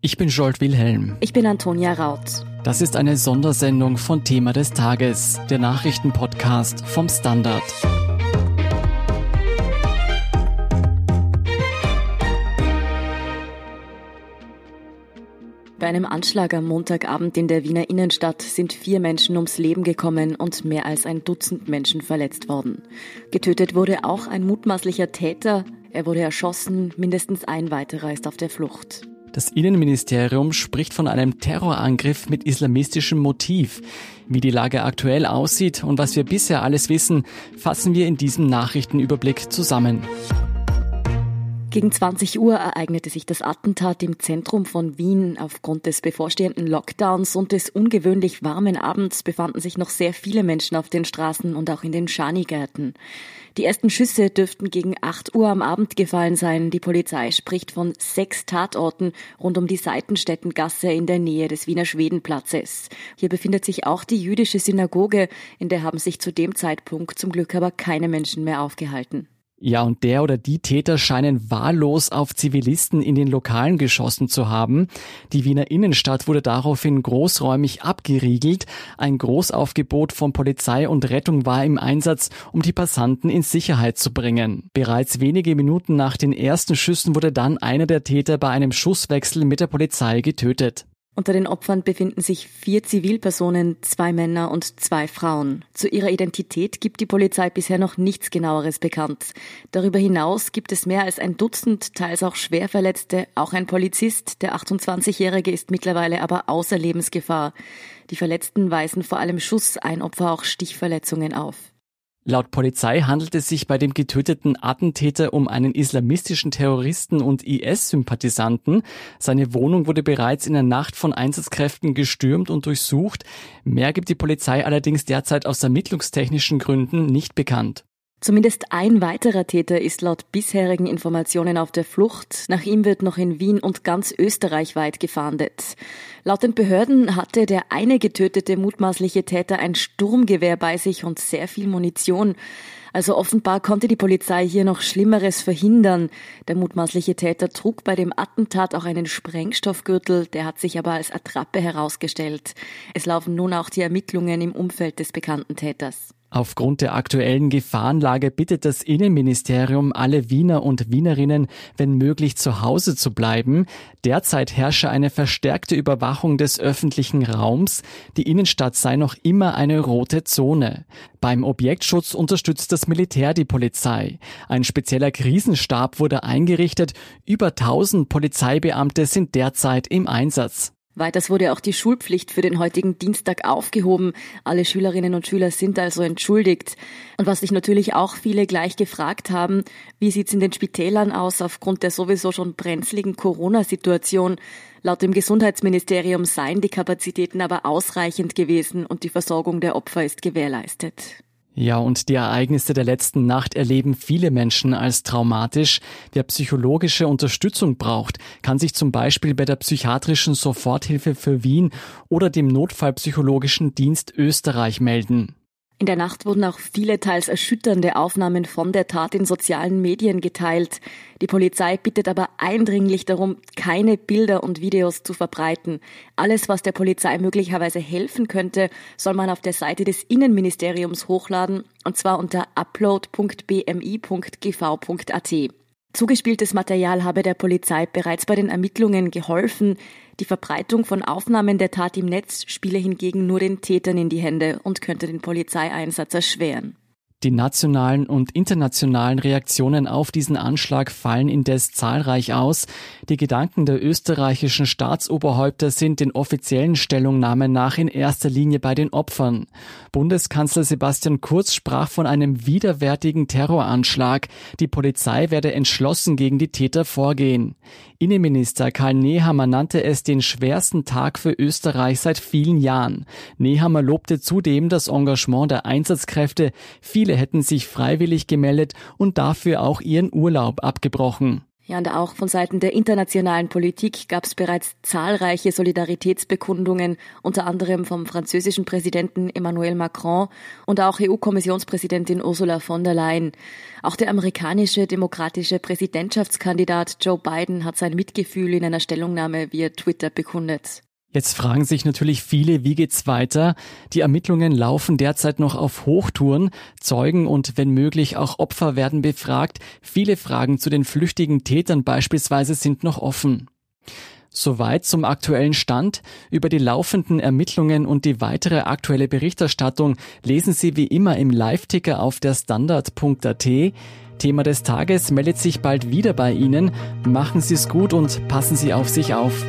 Ich bin Jolt Wilhelm. Ich bin Antonia Raut. Das ist eine Sondersendung von Thema des Tages, der Nachrichtenpodcast vom Standard. Bei einem Anschlag am Montagabend in der Wiener Innenstadt sind vier Menschen ums Leben gekommen und mehr als ein Dutzend Menschen verletzt worden. Getötet wurde auch ein mutmaßlicher Täter. Er wurde erschossen, mindestens ein weiterer ist auf der Flucht. Das Innenministerium spricht von einem Terrorangriff mit islamistischem Motiv. Wie die Lage aktuell aussieht und was wir bisher alles wissen, fassen wir in diesem Nachrichtenüberblick zusammen. Gegen 20 Uhr ereignete sich das Attentat im Zentrum von Wien. Aufgrund des bevorstehenden Lockdowns und des ungewöhnlich warmen Abends befanden sich noch sehr viele Menschen auf den Straßen und auch in den Schanigärten. Die ersten Schüsse dürften gegen 8 Uhr am Abend gefallen sein. Die Polizei spricht von sechs Tatorten rund um die Seitenstädtengasse in der Nähe des Wiener Schwedenplatzes. Hier befindet sich auch die jüdische Synagoge, in der haben sich zu dem Zeitpunkt zum Glück aber keine Menschen mehr aufgehalten. Ja, und der oder die Täter scheinen wahllos auf Zivilisten in den Lokalen geschossen zu haben. Die Wiener Innenstadt wurde daraufhin großräumig abgeriegelt. Ein Großaufgebot von Polizei und Rettung war im Einsatz, um die Passanten in Sicherheit zu bringen. Bereits wenige Minuten nach den ersten Schüssen wurde dann einer der Täter bei einem Schusswechsel mit der Polizei getötet. Unter den Opfern befinden sich vier Zivilpersonen, zwei Männer und zwei Frauen. Zu ihrer Identität gibt die Polizei bisher noch nichts genaueres bekannt. Darüber hinaus gibt es mehr als ein Dutzend, teils auch Schwerverletzte, auch ein Polizist, der 28-Jährige ist mittlerweile aber außer Lebensgefahr. Die Verletzten weisen vor allem Schuss, ein Opfer auch Stichverletzungen auf. Laut Polizei handelt es sich bei dem getöteten Attentäter um einen islamistischen Terroristen und IS-Sympathisanten. Seine Wohnung wurde bereits in der Nacht von Einsatzkräften gestürmt und durchsucht. Mehr gibt die Polizei allerdings derzeit aus ermittlungstechnischen Gründen nicht bekannt. Zumindest ein weiterer Täter ist laut bisherigen Informationen auf der Flucht. Nach ihm wird noch in Wien und ganz Österreich weit gefahndet. Laut den Behörden hatte der eine getötete mutmaßliche Täter ein Sturmgewehr bei sich und sehr viel Munition. Also offenbar konnte die Polizei hier noch Schlimmeres verhindern. Der mutmaßliche Täter trug bei dem Attentat auch einen Sprengstoffgürtel, der hat sich aber als Attrappe herausgestellt. Es laufen nun auch die Ermittlungen im Umfeld des bekannten Täters. Aufgrund der aktuellen Gefahrenlage bittet das Innenministerium alle Wiener und Wienerinnen, wenn möglich zu Hause zu bleiben. Derzeit herrsche eine verstärkte Überwachung des öffentlichen Raums. Die Innenstadt sei noch immer eine rote Zone. Beim Objektschutz unterstützt das Militär die Polizei. Ein spezieller Krisenstab wurde eingerichtet. Über 1000 Polizeibeamte sind derzeit im Einsatz. Weiters wurde auch die Schulpflicht für den heutigen Dienstag aufgehoben. Alle Schülerinnen und Schüler sind also entschuldigt. Und was sich natürlich auch viele gleich gefragt haben, wie sieht's in den Spitälern aus aufgrund der sowieso schon brenzligen Corona-Situation? Laut dem Gesundheitsministerium seien die Kapazitäten aber ausreichend gewesen und die Versorgung der Opfer ist gewährleistet. Ja, und die Ereignisse der letzten Nacht erleben viele Menschen als traumatisch. Wer psychologische Unterstützung braucht, kann sich zum Beispiel bei der psychiatrischen Soforthilfe für Wien oder dem Notfallpsychologischen Dienst Österreich melden. In der Nacht wurden auch viele teils erschütternde Aufnahmen von der Tat in sozialen Medien geteilt. Die Polizei bittet aber eindringlich darum, keine Bilder und Videos zu verbreiten. Alles, was der Polizei möglicherweise helfen könnte, soll man auf der Seite des Innenministeriums hochladen, und zwar unter upload.bmi.gv.at. Zugespieltes Material habe der Polizei bereits bei den Ermittlungen geholfen. Die Verbreitung von Aufnahmen der Tat im Netz spiele hingegen nur den Tätern in die Hände und könnte den Polizeieinsatz erschweren. Die nationalen und internationalen Reaktionen auf diesen Anschlag fallen indes zahlreich aus. Die Gedanken der österreichischen Staatsoberhäupter sind den offiziellen Stellungnahmen nach in erster Linie bei den Opfern. Bundeskanzler Sebastian Kurz sprach von einem widerwärtigen Terroranschlag. Die Polizei werde entschlossen gegen die Täter vorgehen. Innenminister Karl Nehammer nannte es den schwersten Tag für Österreich seit vielen Jahren. Nehammer lobte zudem das Engagement der Einsatzkräfte. Viele hätten sich freiwillig gemeldet und dafür auch ihren Urlaub abgebrochen. Ja, und auch von Seiten der internationalen Politik gab es bereits zahlreiche Solidaritätsbekundungen, unter anderem vom französischen Präsidenten Emmanuel Macron und auch EU-Kommissionspräsidentin Ursula von der Leyen. Auch der amerikanische demokratische Präsidentschaftskandidat Joe Biden hat sein Mitgefühl in einer Stellungnahme via Twitter bekundet. Jetzt fragen sich natürlich viele, wie geht's weiter? Die Ermittlungen laufen derzeit noch auf Hochtouren. Zeugen und wenn möglich auch Opfer werden befragt. Viele Fragen zu den flüchtigen Tätern beispielsweise sind noch offen. Soweit zum aktuellen Stand. Über die laufenden Ermittlungen und die weitere aktuelle Berichterstattung lesen Sie wie immer im Live-Ticker auf der Standard.at. Thema des Tages meldet sich bald wieder bei Ihnen. Machen Sie es gut und passen Sie auf sich auf.